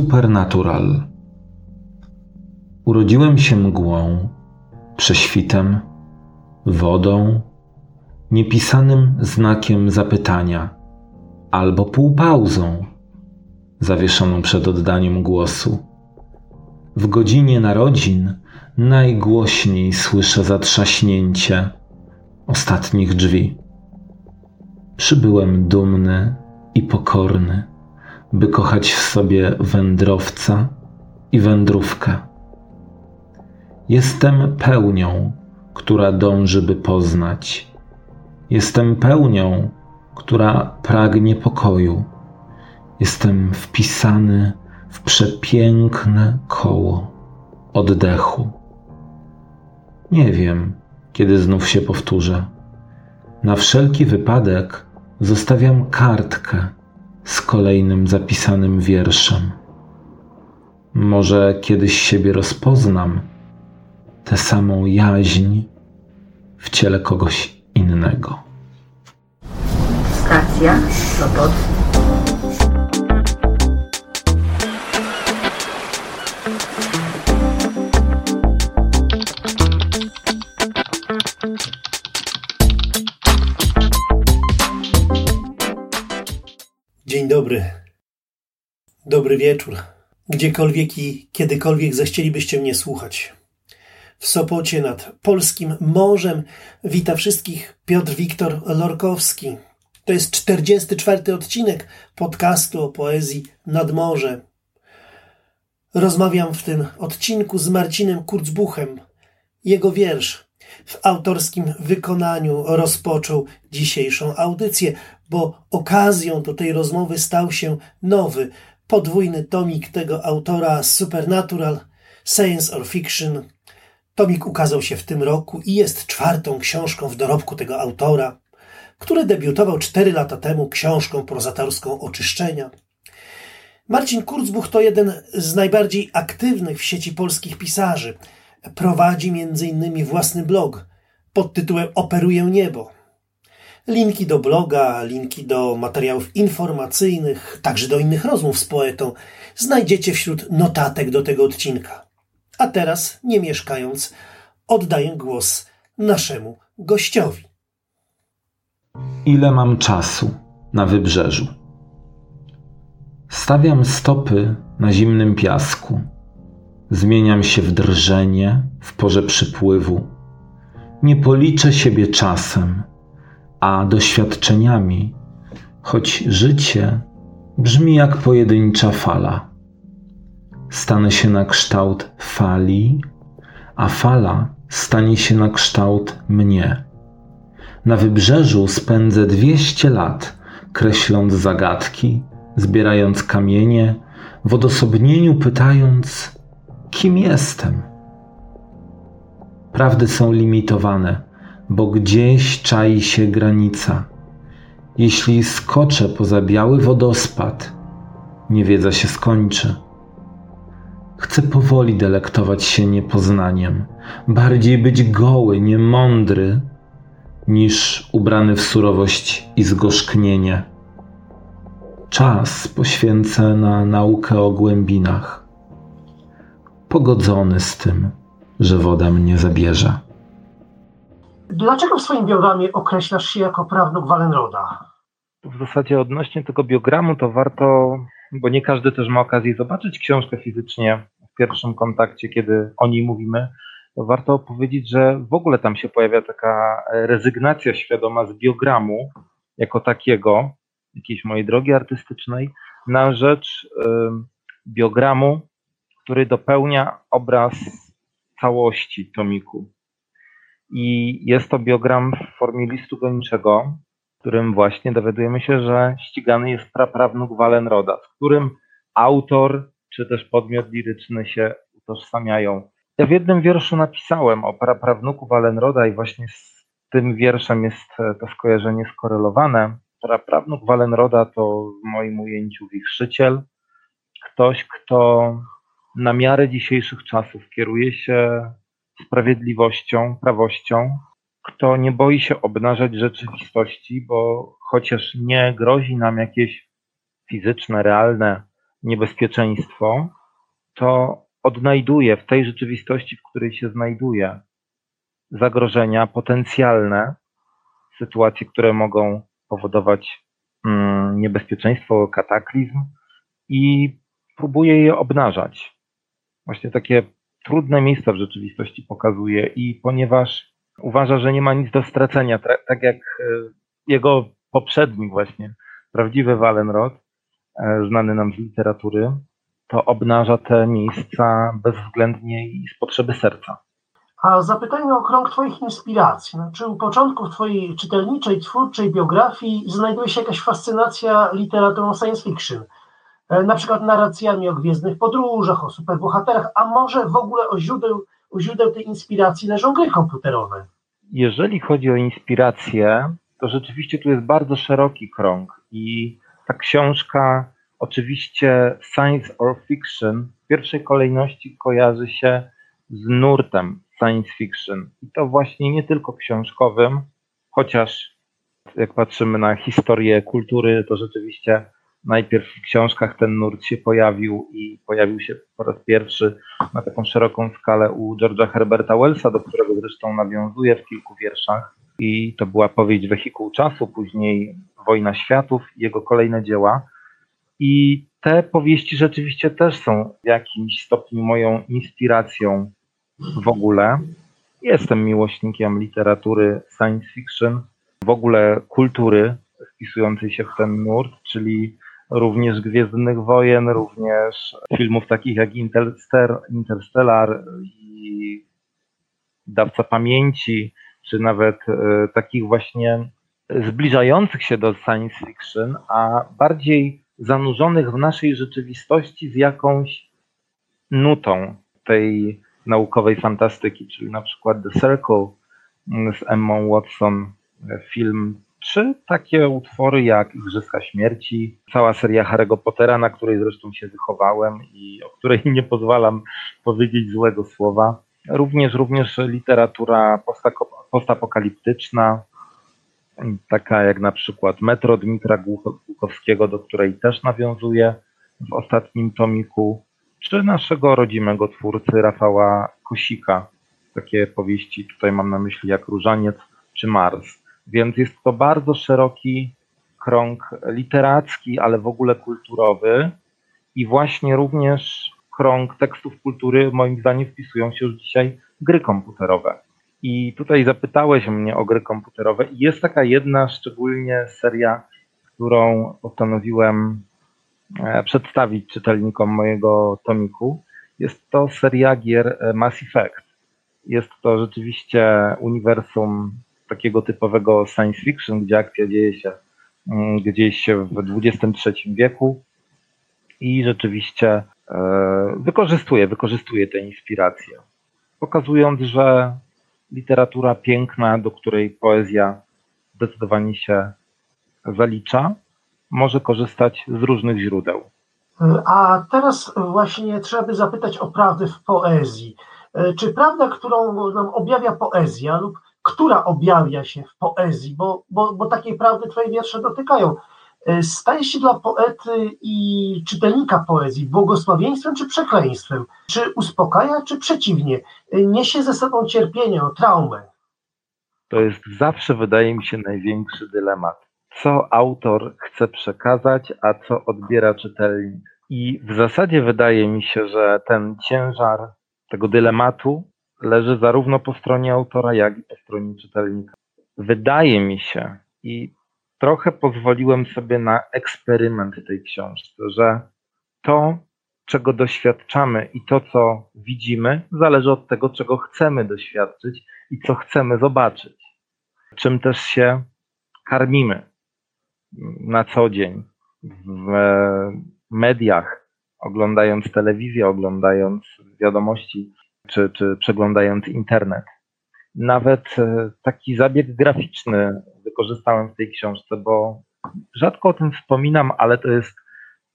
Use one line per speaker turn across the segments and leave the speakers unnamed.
Supernatural. Urodziłem się mgłą, prześwitem, wodą, niepisanym znakiem zapytania albo półpauzą zawieszoną przed oddaniem głosu. W godzinie narodzin najgłośniej słyszę zatrzaśnięcie ostatnich drzwi. Przybyłem dumny i pokorny by kochać w sobie wędrowca i wędrówkę. Jestem pełnią, która dąży, by poznać. Jestem pełnią, która pragnie pokoju. Jestem wpisany w przepiękne koło oddechu. Nie wiem, kiedy znów się powtórzę. Na wszelki wypadek zostawiam kartkę z kolejnym zapisanym wierszem. Może kiedyś siebie rozpoznam, tę samą jaźń w ciele kogoś innego.
Stacja Sopot.
Dobry. Dobry wieczór. Gdziekolwiek i kiedykolwiek zechcielibyście mnie słuchać. W Sopocie nad polskim morzem wita wszystkich Piotr Wiktor Lorkowski. To jest 44 odcinek podcastu o poezji nad morze. Rozmawiam w tym odcinku z Marcinem Kurzbuchem. Jego wiersz w autorskim wykonaniu rozpoczął dzisiejszą audycję, bo okazją do tej rozmowy stał się nowy, podwójny tomik tego autora Supernatural, Science or Fiction. Tomik ukazał się w tym roku i jest czwartą książką w dorobku tego autora, który debiutował cztery lata temu książką prozatorską Oczyszczenia. Marcin Kurzbuch to jeden z najbardziej aktywnych w sieci polskich pisarzy. Prowadzi m.in. własny blog pod tytułem Operuję Niebo. Linki do bloga, linki do materiałów informacyjnych, także do innych rozmów z poetą znajdziecie wśród notatek do tego odcinka. A teraz, nie mieszkając, oddaję głos naszemu gościowi.
Ile mam czasu na wybrzeżu? Stawiam stopy na zimnym piasku. Zmieniam się w drżenie w porze przypływu. Nie policzę siebie czasem, a doświadczeniami, choć życie brzmi jak pojedyncza fala. Stanę się na kształt fali, a fala stanie się na kształt mnie. Na wybrzeżu spędzę dwieście lat, kreśląc zagadki, zbierając kamienie, w odosobnieniu pytając, kim jestem. Prawdy są limitowane, bo gdzieś czai się granica. Jeśli skoczę poza biały wodospad, niewiedza się skończy. Chcę powoli delektować się niepoznaniem, bardziej być goły, niemądry, niż ubrany w surowość i zgorzknienie. Czas poświęcę na naukę o głębinach, pogodzony z tym, że woda mnie zabierze.
Dlaczego w swoim biogramie określasz się jako prawnuk Walenroda?
W zasadzie odnośnie tego biogramu to warto, bo nie każdy też ma okazję zobaczyć książkę fizycznie w pierwszym kontakcie, kiedy o niej mówimy, to warto powiedzieć, że w ogóle tam się pojawia taka rezygnacja świadoma z biogramu jako takiego, jakiejś mojej drogi artystycznej, na rzecz biogramu, który dopełnia obraz całości tomiku. I jest to biogram w formie listu goniczego, w którym właśnie dowiadujemy się, że ścigany jest praprawnuk Walenroda, z którym autor czy też podmiot liryczny się utożsamiają. Ja w jednym wierszu napisałem o praprawnuku Walenroda i właśnie z tym wierszem jest to skojarzenie skorelowane. Praprawnuk Walenroda to w moim ujęciu wichrzyciel, ktoś, kto na miarę dzisiejszych czasów kieruje się sprawiedliwością, prawością, kto nie boi się obnażać rzeczywistości, bo chociaż nie grozi nam jakieś fizyczne, realne niebezpieczeństwo, to odnajduje w tej rzeczywistości, w której się znajduje, zagrożenia potencjalne, sytuacje, które mogą powodować mm, niebezpieczeństwo, kataklizm i próbuje je obnażać. Właśnie takie trudne miejsca w rzeczywistości pokazuje i ponieważ uważa, że nie ma nic do stracenia, tak jak e, jego poprzednik właśnie, prawdziwy Wallenrod, e, znany nam z literatury, to obnaża te miejsca bezwzględnie i z potrzeby serca.
A zapytajmy o krąg Twoich inspiracji. No, czy u początków Twojej czytelniczej, twórczej biografii znajduje się jakaś fascynacja literaturą science fiction? E, na przykład narracjami o gwiezdnych podróżach, o superbohaterach, a może w ogóle o źródeł, źródeł tej inspiracji leżą gry komputerowe?
Jeżeli chodzi o inspirację, to rzeczywiście tu jest bardzo szeroki krąg i ta książka, oczywiście science or fiction, w pierwszej kolejności kojarzy się z nurtem science fiction. I to właśnie nie tylko książkowym, chociaż jak patrzymy na historię kultury, to rzeczywiście najpierw w książkach ten nurt się pojawił i pojawił się po raz pierwszy na taką szeroką skalę u George'a Herberta Wellsa, do którego zresztą nawiązuje w kilku wierszach. I to była powieść Wehikuł Czasu, później Wojna Światów i jego kolejne dzieła. I te powieści rzeczywiście też są w jakimś stopniu moją inspiracją w ogóle. Jestem miłośnikiem literatury science fiction, w ogóle kultury wpisującej się w ten nurt, czyli również Gwiezdnych Wojen, również filmów takich jak Interstellar i Dawca Pamięci, czy nawet e, takich właśnie zbliżających się do science fiction, a bardziej zanurzonych w naszej rzeczywistości z jakąś nutą tej naukowej fantastyki, czyli na przykład The Circle z Emma Watson, film czy takie utwory jak Igrzyska Śmierci, cała seria Harry'ego Pottera, na której zresztą się wychowałem i o której nie pozwalam powiedzieć złego słowa. Również, również literatura postapokaliptyczna, taka jak na przykład Metro Dmitra Głukowskiego, do której też nawiązuje w ostatnim tomiku, czy naszego rodzimego twórcy Rafała Kosika. Takie powieści tutaj mam na myśli jak Różaniec czy Mars. Więc jest to bardzo szeroki krąg literacki, ale w ogóle kulturowy i właśnie również krąg tekstów kultury moim zdaniem wpisują się już dzisiaj gry komputerowe. I tutaj zapytałeś mnie o gry komputerowe i jest taka jedna szczególnie seria, którą postanowiłem e, przedstawić czytelnikom mojego tomiku. Jest to seria gier e, Mass Effect. Jest to rzeczywiście uniwersum takiego typowego science fiction, gdzie akcja dzieje się mm, gdzieś w XXIII wieku i rzeczywiście wykorzystuje, wykorzystuje te inspiracje, pokazując, że literatura piękna, do której poezja zdecydowanie się zalicza, może korzystać z różnych źródeł.
A teraz właśnie trzeba by zapytać o prawdę w poezji. E, czy prawda, którą nam objawia poezja lub która objawia się w poezji, bo, bo, bo takiej prawdy Twoje wiersze dotykają. E, staje się dla poety i czytelnika poezji błogosławieństwem czy przekleństwem? Czy uspokaja, czy przeciwnie? E, niesie ze sobą cierpienie, traumę?
To jest zawsze, wydaje mi się, największy dylemat. Co autor chce przekazać, a co odbiera czytelnik. I w zasadzie wydaje mi się, że ten ciężar tego dylematu leży zarówno po stronie autora, jak i po stronie czytelnika. Wydaje mi się, i trochę pozwoliłem sobie na eksperyment tej książce, że to, czego doświadczamy i to, co widzimy, zależy od tego, czego chcemy doświadczyć i co chcemy zobaczyć. Czym też się karmimy na co dzień w mediach, oglądając telewizję, oglądając wiadomości czy, czy przeglądając internet. Nawet e, taki zabieg graficzny wykorzystałem w tej książce, bo rzadko o tym wspominam, ale to jest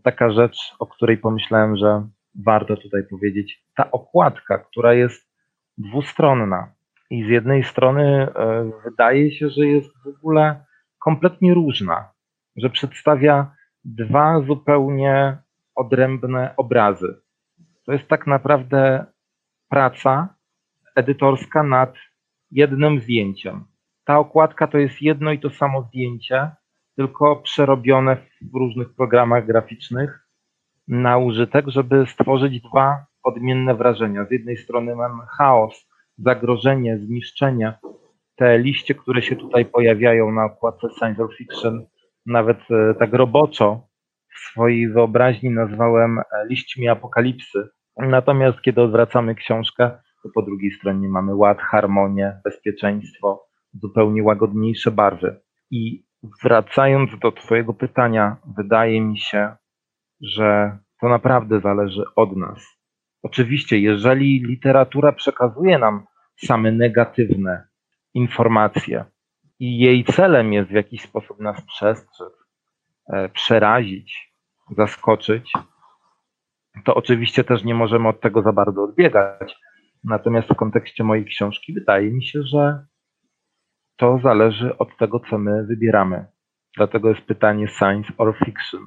taka rzecz, o której pomyślałem, że warto tutaj powiedzieć. Ta okładka, która jest dwustronna i z jednej strony e, wydaje się, że jest w ogóle kompletnie różna, że przedstawia dwa zupełnie odrębne obrazy. To jest tak naprawdę praca edytorska nad jednym zdjęciem. Ta okładka to jest jedno i to samo zdjęcie, tylko przerobione w różnych programach graficznych na użytek, żeby stworzyć dwa odmienne wrażenia. Z jednej strony mamy chaos, zagrożenie, zniszczenie. Te liście, które się tutaj pojawiają na okładce Science Fiction, nawet e, tak roboczo w swojej wyobraźni nazwałem e, liśćmi apokalipsy. Natomiast kiedy odwracamy książkę, to po drugiej stronie mamy ład, harmonię, bezpieczeństwo, zupełnie łagodniejsze barwy. I wracając do Twojego pytania, wydaje mi się, że to naprawdę zależy od nas. Oczywiście, jeżeli literatura przekazuje nam same negatywne informacje i jej celem jest w jakiś sposób nas przestrzec, e, przerazić, zaskoczyć, to oczywiście też nie możemy od tego za bardzo odbiegać. Natomiast w kontekście mojej książki wydaje mi się, że to zależy od tego, co my wybieramy. Dlatego jest pytanie science or fiction.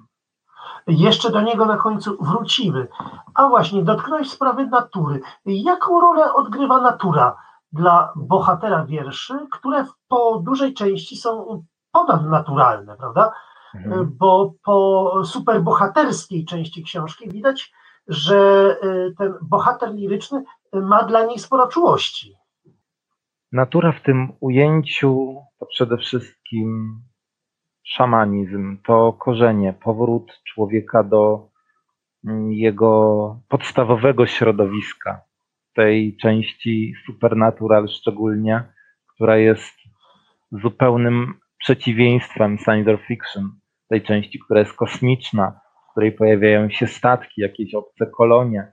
Jeszcze do niego na końcu wrócimy. A właśnie, dotknąłeś sprawy natury. Jaką rolę odgrywa natura dla bohatera wierszy, które po dużej części są ponadnaturalne, prawda? Mhm. Bo po superbohaterskiej części książki widać, że y, ten bohater liryczny ma dla niej sporo czułości.
Natura w tym ujęciu to przede wszystkim szamanizm, to korzenie, powrót człowieka do mm, jego podstawowego środowiska, tej części supernatural szczególnie, która jest zupełnym przeciwieństwem science fiction, tej części, która jest kosmiczna, której pojawiają się statki, jakieś obce kolonie,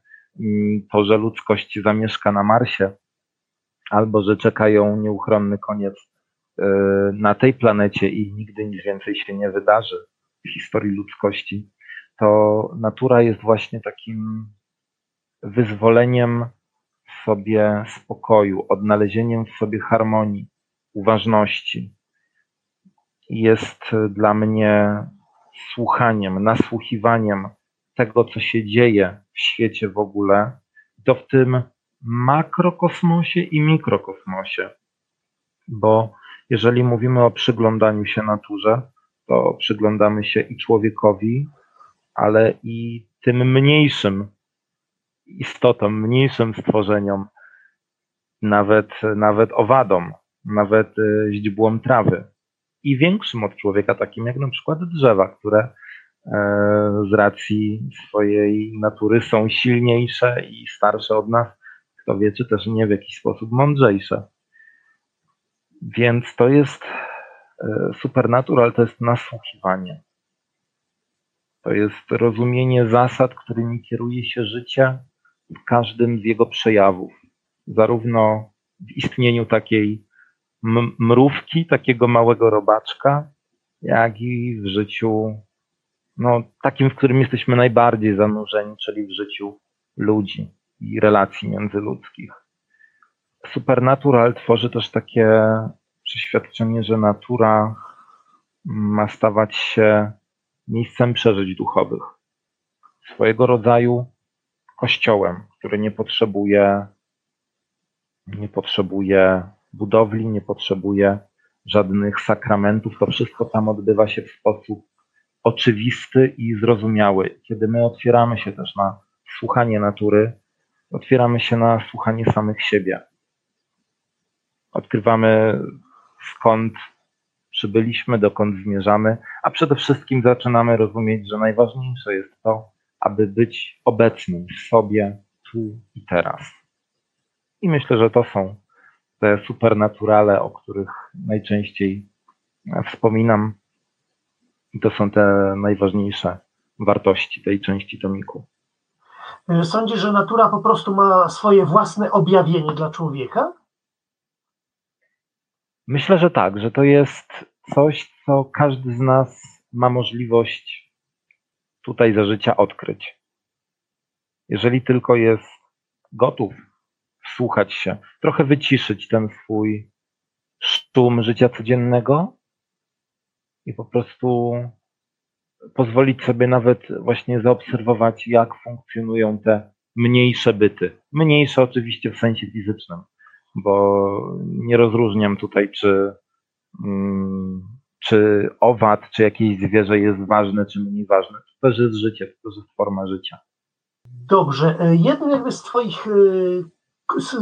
to, że ludzkość zamieszka na Marsie, albo że czekają nieuchronny koniec e, na tej planecie i nigdy nic więcej się nie wydarzy w historii ludzkości, to natura jest właśnie takim wyzwoleniem sobie spokoju, odnalezieniem w sobie harmonii, uważności. Jest dla mnie słuchaniem, nasłuchiwaniem tego, co się dzieje w świecie w ogóle, to w tym makrokosmosie i mikrokosmosie. Bo jeżeli mówimy o przyglądaniu się naturze, to przyglądamy się i człowiekowi, ale i tym mniejszym istotom, mniejszym stworzeniom, nawet, nawet owadom, nawet e, źdźbłom trawy i większym od człowieka, takim jak na przykład drzewa, które E, z racji swojej natury są silniejsze i starsze od nas, kto wie, czy też nie w jakiś sposób mądrzejsze. Więc to jest e, supernatural, to jest nasłuchiwanie. To jest rozumienie zasad, którymi kieruje się życie w każdym z jego przejawów. Zarówno w istnieniu takiej mrówki, takiego małego robaczka, jak i w życiu no, takim, w którym jesteśmy najbardziej zanurzeni, czyli w życiu ludzi i relacji międzyludzkich. Supernatural tworzy też takie przeświadczenie, że natura ma stawać się miejscem przeżyć duchowych. Swojego rodzaju kościołem, który nie potrzebuje, nie potrzebuje budowli, nie potrzebuje żadnych sakramentów. To wszystko tam odbywa się w sposób oczywisty i zrozumiały. Kiedy my otwieramy się też na słuchanie natury, otwieramy się na słuchanie samych siebie. Odkrywamy skąd przybyliśmy, dokąd zmierzamy, a przede wszystkim zaczynamy rozumieć, że najważniejsze jest to, aby być obecnym w sobie tu i teraz. I myślę, że to są te supernaturale, o których najczęściej wspominam, to są te najważniejsze wartości tej części tomiku.
Sądzisz, że natura po prostu ma swoje własne objawienie dla człowieka?
Myślę, że tak, że to jest coś, co każdy z nas ma możliwość tutaj za życia odkryć. Jeżeli tylko jest gotów wsłuchać się, trochę wyciszyć ten swój szum życia codziennego i po prostu pozwolić sobie nawet właśnie zaobserwować, jak funkcjonują te mniejsze byty. Mniejsze oczywiście w sensie fizycznym, bo nie rozróżniam tutaj, czy, mm, czy owad, czy jakieś zwierzę jest ważne, czy mniej ważne. To też jest życie, to też jest forma życia.
Dobrze. E, jednym jakby z Twoich,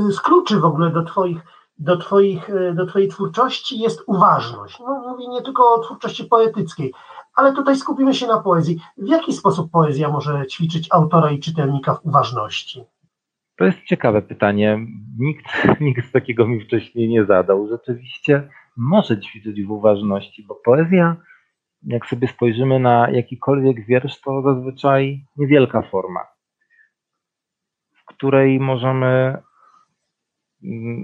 z kluczy w ogóle do Twoich, do, twoich, e, do Twojej twórczości jest uważność. No, mówię nie tylko o twórczości poetyckiej, ale tutaj skupimy się na poezji. W jaki sposób poezja może ćwiczyć autora i czytelnika w uważności?
To jest ciekawe pytanie. Nikt, nikt takiego mi wcześniej nie zadał. Rzeczywiście może ćwiczyć w uważności, bo poezja, jak sobie spojrzymy na jakikolwiek wiersz, to zazwyczaj niewielka forma, w której możemy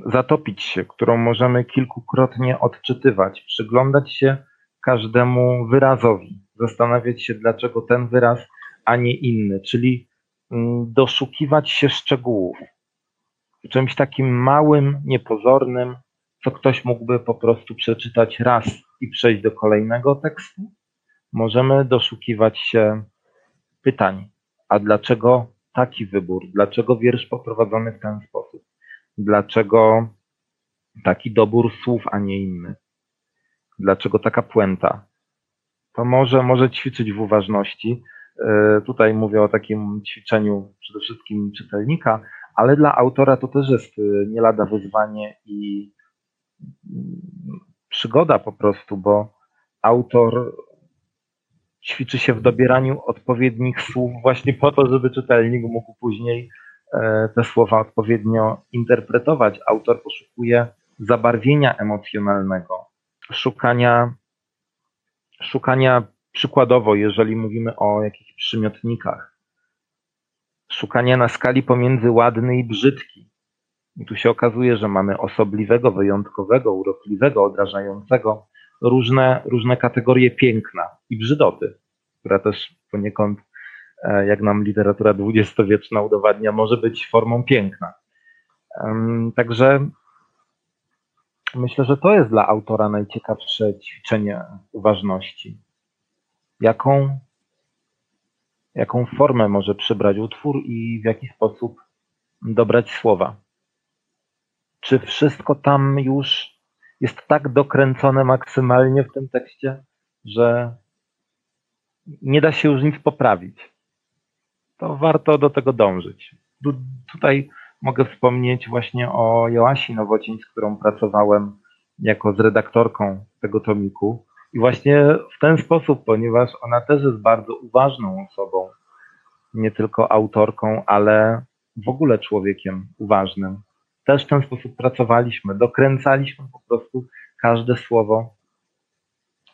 zatopić się, którą możemy kilkukrotnie odczytywać, przyglądać się każdemu wyrazowi, zastanawiać się, dlaczego ten wyraz, a nie inny, czyli mm, doszukiwać się szczegółów. W czymś takim małym, niepozornym, co ktoś mógłby po prostu przeczytać raz i przejść do kolejnego tekstu, możemy doszukiwać się pytań. A dlaczego taki wybór? Dlaczego wiersz poprowadzony w ten sposób? Dlaczego taki dobór słów, a nie inny? Dlaczego taka puenta? To może, może ćwiczyć w uważności. E, tutaj mówię o takim ćwiczeniu przede wszystkim czytelnika, ale dla autora to też jest e, nie lada wyzwanie i mm, przygoda po prostu, bo autor ćwiczy się w dobieraniu odpowiednich słów właśnie po to, żeby czytelnik mógł później te słowa odpowiednio interpretować. Autor poszukuje zabarwienia emocjonalnego, szukania, szukania przykładowo, jeżeli mówimy o jakichś przymiotnikach, szukania na skali pomiędzy ładny i brzydki. I tu się okazuje, że mamy osobliwego, wyjątkowego, urokliwego, odrażającego, różne, różne kategorie piękna i brzydoty, która też poniekąd, e, jak nam literatura dwudziestowieczna udowadnia, może być formą piękna. Także Myślę, że to jest dla autora najciekawsze ćwiczenie uważności. Jaką, jaką formę może przybrać utwór i w jaki sposób dobrać słowa? Czy wszystko tam już jest tak dokręcone maksymalnie w tym tekście, że nie da się już nic poprawić? To warto do tego dążyć. Tutaj Mogę wspomnieć właśnie o Joasi Nowocień, z którą pracowałem jako z redaktorką tego tomiku. I właśnie w ten sposób, ponieważ ona też jest bardzo uważną osobą, nie tylko autorką, ale w ogóle człowiekiem uważnym. Też w ten sposób pracowaliśmy, dokręcaliśmy po prostu każde słowo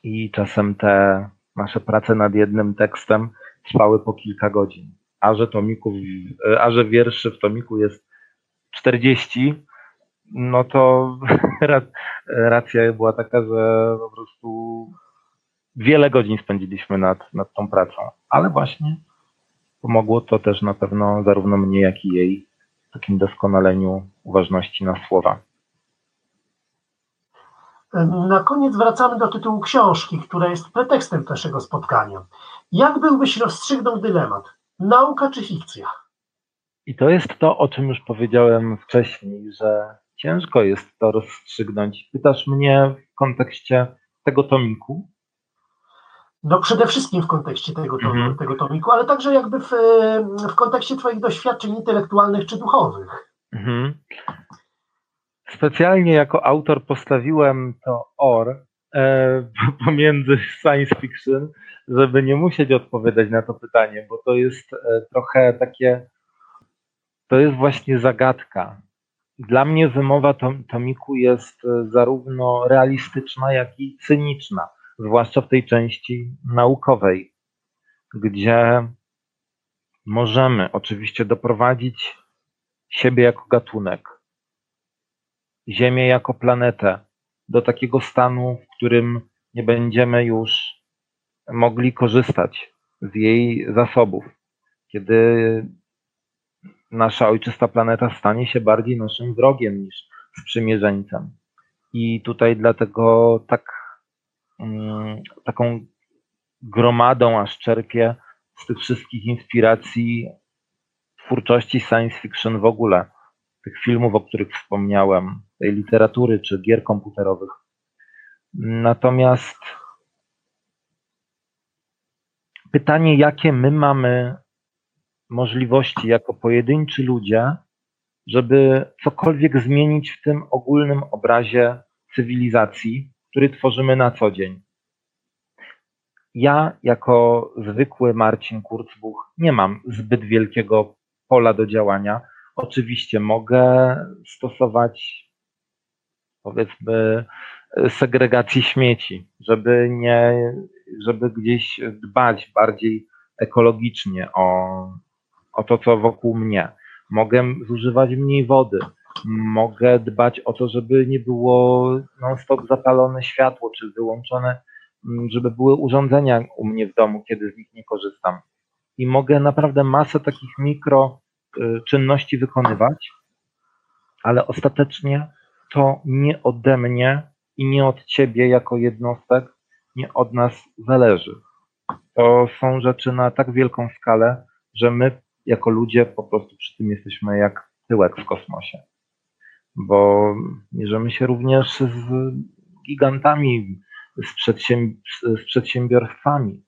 i czasem te nasze prace nad jednym tekstem trwały po kilka godzin. A że tomików, a że wierszy w tomiku jest 40, no to racja była taka, że po prostu wiele godzin spędziliśmy nad, nad tą pracą, ale właśnie pomogło to też na pewno zarówno mnie, jak i jej w takim doskonaleniu uważności na słowa.
Na koniec wracamy do tytułu książki, która jest pretekstem naszego spotkania. Jak byłbyś rozstrzygnął dylemat? Nauka czy fikcja?
I to jest to, o czym już powiedziałem wcześniej, że ciężko jest to rozstrzygnąć. Pytasz mnie w kontekście tego tomiku?
No przede wszystkim w kontekście tego, mhm. tego tomiku, ale także jakby w, w kontekście Twoich doświadczeń intelektualnych czy duchowych. Mhm.
Specjalnie jako autor postawiłem to OR pomiędzy science fiction, żeby nie musieć odpowiadać na to pytanie, bo to jest e, trochę takie to jest właśnie zagadka. Dla mnie wymowa tomiku jest e, zarówno realistyczna, jak i cyniczna, zwłaszcza w tej części naukowej, gdzie możemy oczywiście doprowadzić siebie jako gatunek, Ziemię jako planetę do takiego stanu, którym nie będziemy już mogli korzystać z jej zasobów, kiedy nasza ojczysta planeta stanie się bardziej naszym wrogiem niż gromadą aż czerpię z tych wszystkich inspiracji twórczości science fiction w ogóle, tych filmów, o których wspomniałem, tej literatury czy gier komputerowych. Natomiast pytanie, jakie my mamy możliwości jako pojedynczy ludzie, żeby cokolwiek zmienić w tym ogólnym obrazie cywilizacji, który tworzymy na co dzień. Ja, jako zwykły Marcin Kurzbuch, nie mam zbyt wielkiego pola do działania. Oczywiście mogę stosować, powiedzmy, segregacji śmieci, żeby nie, żeby gdzieś dbać bardziej ekologicznie o, o to, co wokół mnie. Mogę zużywać mniej wody. Mogę dbać o to, żeby nie było non-stop zapalone światło, czy wyłączone, żeby były urządzenia u mnie w domu, kiedy z nich nie korzystam. I mogę naprawdę masę takich mikro y, czynności wykonywać, ale ostatecznie to nie ode mnie i nie od ciebie jako jednostek, nie od nas zależy. To są rzeczy na tak wielką skalę, że my jako ludzie po prostu przy tym jesteśmy jak tyłek w kosmosie. Bo mierzymy się również z gigantami, z, przedsięb z przedsiębiorstwami,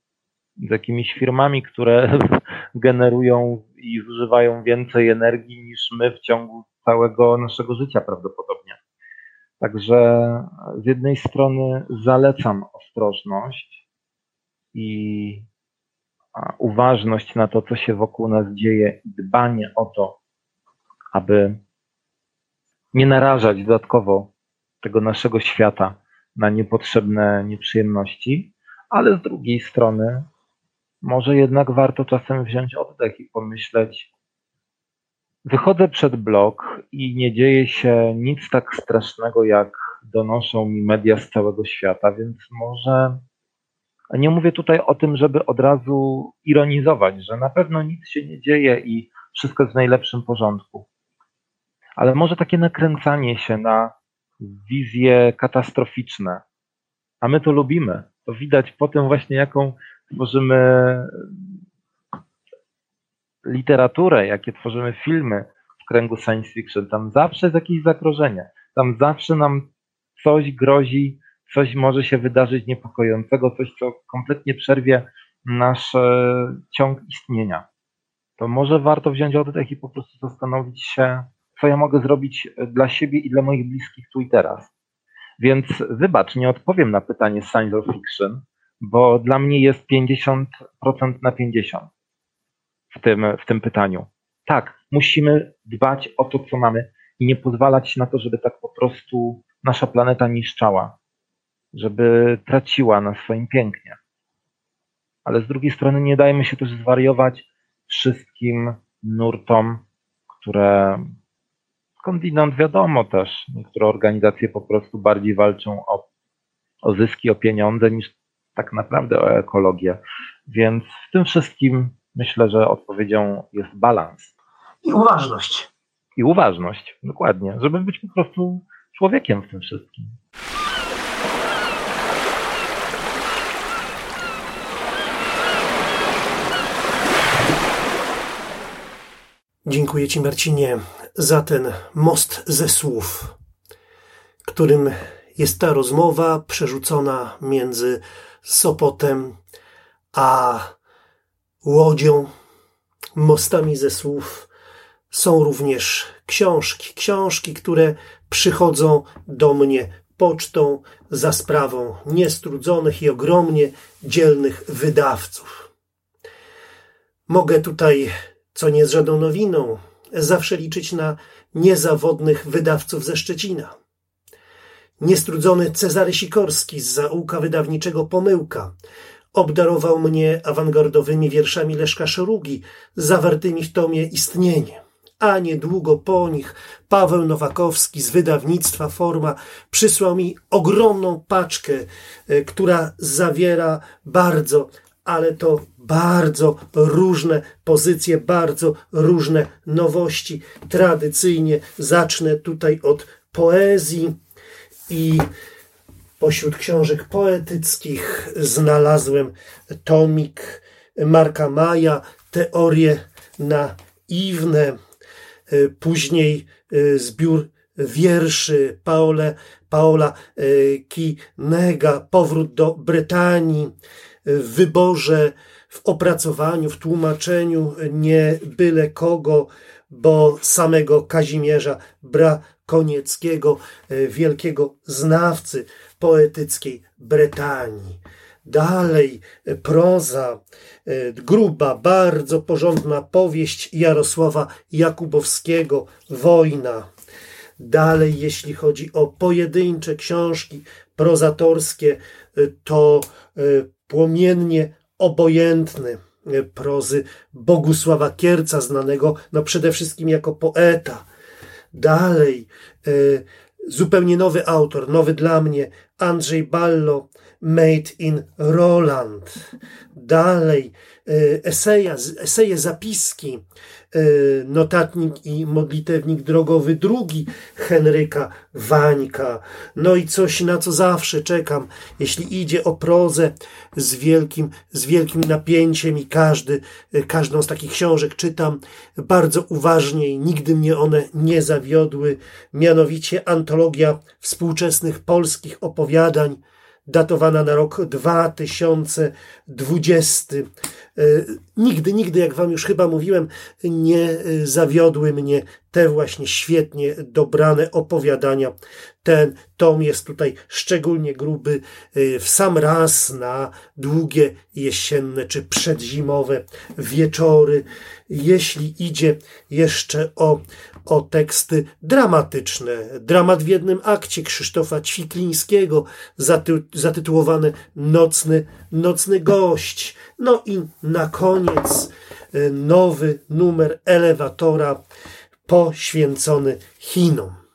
z jakimiś firmami, które generują i zużywają więcej energii niż my w ciągu całego naszego życia prawdopodobnie. Także z jednej strony zalecam ostrożność i uważność na to, co się wokół nas dzieje i dbanie o to, aby nie narażać dodatkowo tego naszego świata na niepotrzebne nieprzyjemności, ale z drugiej strony może jednak warto czasem wziąć oddech i pomyśleć, wychodzę przed blok i nie dzieje się nic tak strasznego, jak donoszą mi media z całego świata, więc może nie mówię tutaj o tym, żeby od razu ironizować, że na pewno nic się nie dzieje i wszystko jest w najlepszym porządku. Ale może takie nakręcanie się na wizje katastroficzne, a my to lubimy. To widać po tym właśnie, jaką tworzymy literaturę, jakie tworzymy filmy kręgu science fiction. Tam zawsze jest jakieś zagrożenie. Tam zawsze nam coś grozi coś może się wydarzyć niepokojącego, coś, co kompletnie przerwie nasz e, ciąg istnienia. To może warto wziąć oddech i po prostu zastanowić się, co ja mogę zrobić dla siebie i dla moich bliskich tu i teraz. Więc wybacz, nie odpowiem na pytanie science fiction, bo dla mnie jest 50% na 50 w tym, w tym pytaniu. Tak, musimy dbać o to, co mamy i nie pozwalać na to, żeby tak po prostu nasza planeta niszczała żeby traciła na swoim pięknie. Ale z drugiej strony nie dajmy się też zwariować wszystkim nurtom, które skądinąd wiadomo też, niektóre organizacje po prostu bardziej walczą o, o zyski, o pieniądze niż tak naprawdę o ekologię. Więc w tym wszystkim myślę, że odpowiedzią jest balans.
I uważność.
I uważność, dokładnie, żeby być po prostu człowiekiem w tym wszystkim.
Dziękuję Ci, Marcinie, za ten most ze słów, którym jest ta rozmowa przerzucona między Sopotem a Łodzią. Mostami ze słów są również książki, książki, które przychodzą do mnie pocztą za sprawą niestrudzonych i ogromnie dzielnych wydawców. Mogę tutaj co nie jest żadną nowiną, zawsze liczyć na niezawodnych wydawców ze Szczecina. Niestrudzony Cezary Sikorski z zaułka wydawniczego Pomyłka obdarował mnie awangardowymi wierszami Leszka Szorugi, zawartymi w tomie Istnienie. A niedługo po nich Paweł Nowakowski z wydawnictwa Forma przysłał mi ogromną paczkę, e, która zawiera bardzo ale to bardzo różne pozycje, bardzo różne nowości. Tradycyjnie zacznę tutaj od poezji i Pośród książek poetyckich znalazłem tomik Marka Maja, Teorie naiwne, później zbiór wierszy Paole, Paola Kinega, Powrót do Brytanii, w wyborze, w opracowaniu, w tłumaczeniu nie byle kogo, bo samego Kazimierza Brakonieckiego, wielkiego znawcy poetyckiej Brytanii. Dalej proza, gruba, bardzo porządna powieść Jarosława Jakubowskiego, Wojna. Dalej, jeśli chodzi o pojedyncze książki prozatorskie, to płomiennie obojętny prozy Bogusława Kierca, znanego no przede wszystkim jako poeta. Dalej, zupełnie nowy autor, nowy dla mnie, Andrzej Ballo, Made in Roland. Dalej, eseja, eseje, zapiski, notatnik i modlitewnik drogowy drugi Henryka Wańka. No i coś, na co zawsze czekam, jeśli idzie o prozę z wielkim, z wielkim napięciem i każdy, każdą z takich książek czytam bardzo uważnie i nigdy mnie one nie zawiodły. Mianowicie antologia współczesnych polskich opowiadań datowana na rok 2020. E, nigdy, nigdy, jak Wam już chyba mówiłem, nie e, zawiodły mnie te właśnie świetnie dobrane opowiadania. Ten tom jest tutaj szczególnie gruby e, w sam raz na długie jesienne czy przedzimowe wieczory. Jeśli idzie jeszcze o o teksty dramatyczne. Dramat w jednym akcie Krzysztofa Ćwiklińskiego, zaty zatytułowane Nocny, Nocny Gość. No i na koniec e, nowy numer elewatora poświęcony Chinom.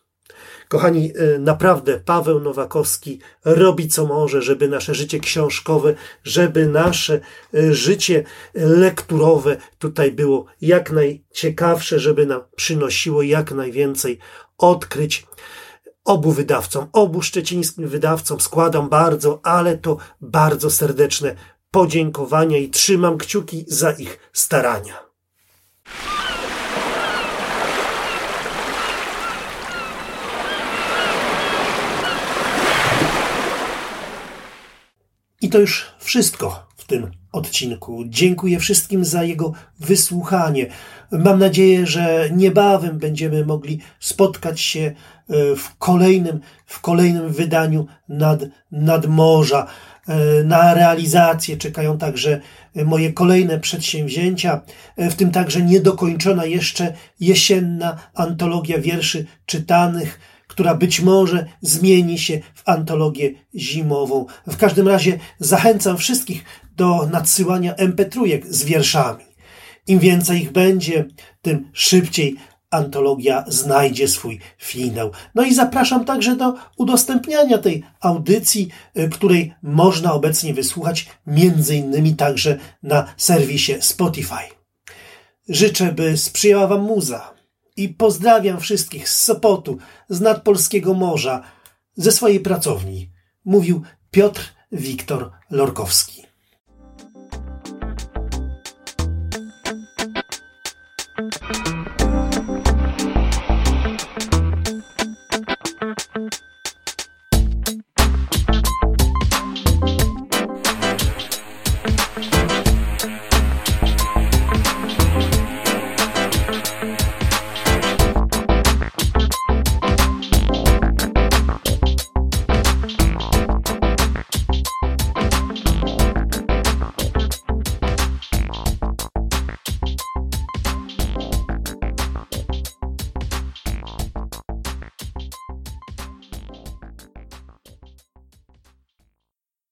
Kochani, y, naprawdę Paweł Nowakowski robi co może, żeby nasze życie książkowe, żeby nasze y, życie lekturowe tutaj było jak najciekawsze, żeby nam przynosiło jak najwięcej odkryć. Obu wydawcom, obu szczecińskim wydawcom składam bardzo, ale to bardzo serdeczne podziękowania i trzymam kciuki za ich starania. I to już wszystko w tym odcinku. Dziękuję wszystkim za jego wysłuchanie. Mam nadzieję, że niebawem będziemy mogli spotkać się e, w kolejnym, w kolejnym wydaniu nad, nad morza. E, na realizację czekają także moje kolejne przedsięwzięcia, e, w tym także niedokończona jeszcze jesienna antologia wierszy czytanych która być może zmieni się w antologię zimową. W każdym razie zachęcam wszystkich do nadsyłania mp3 z wierszami. Im więcej ich będzie, tym szybciej antologia znajdzie swój finał. No i zapraszam także do udostępniania tej audycji, y, której można obecnie wysłuchać między innymi także na serwisie Spotify. Życzę, by sprzyjała Wam muza i pozdrawiam wszystkich z Sopotu, z nadpolskiego morza, ze swojej pracowni, mówił Piotr Wiktor Lorkowski.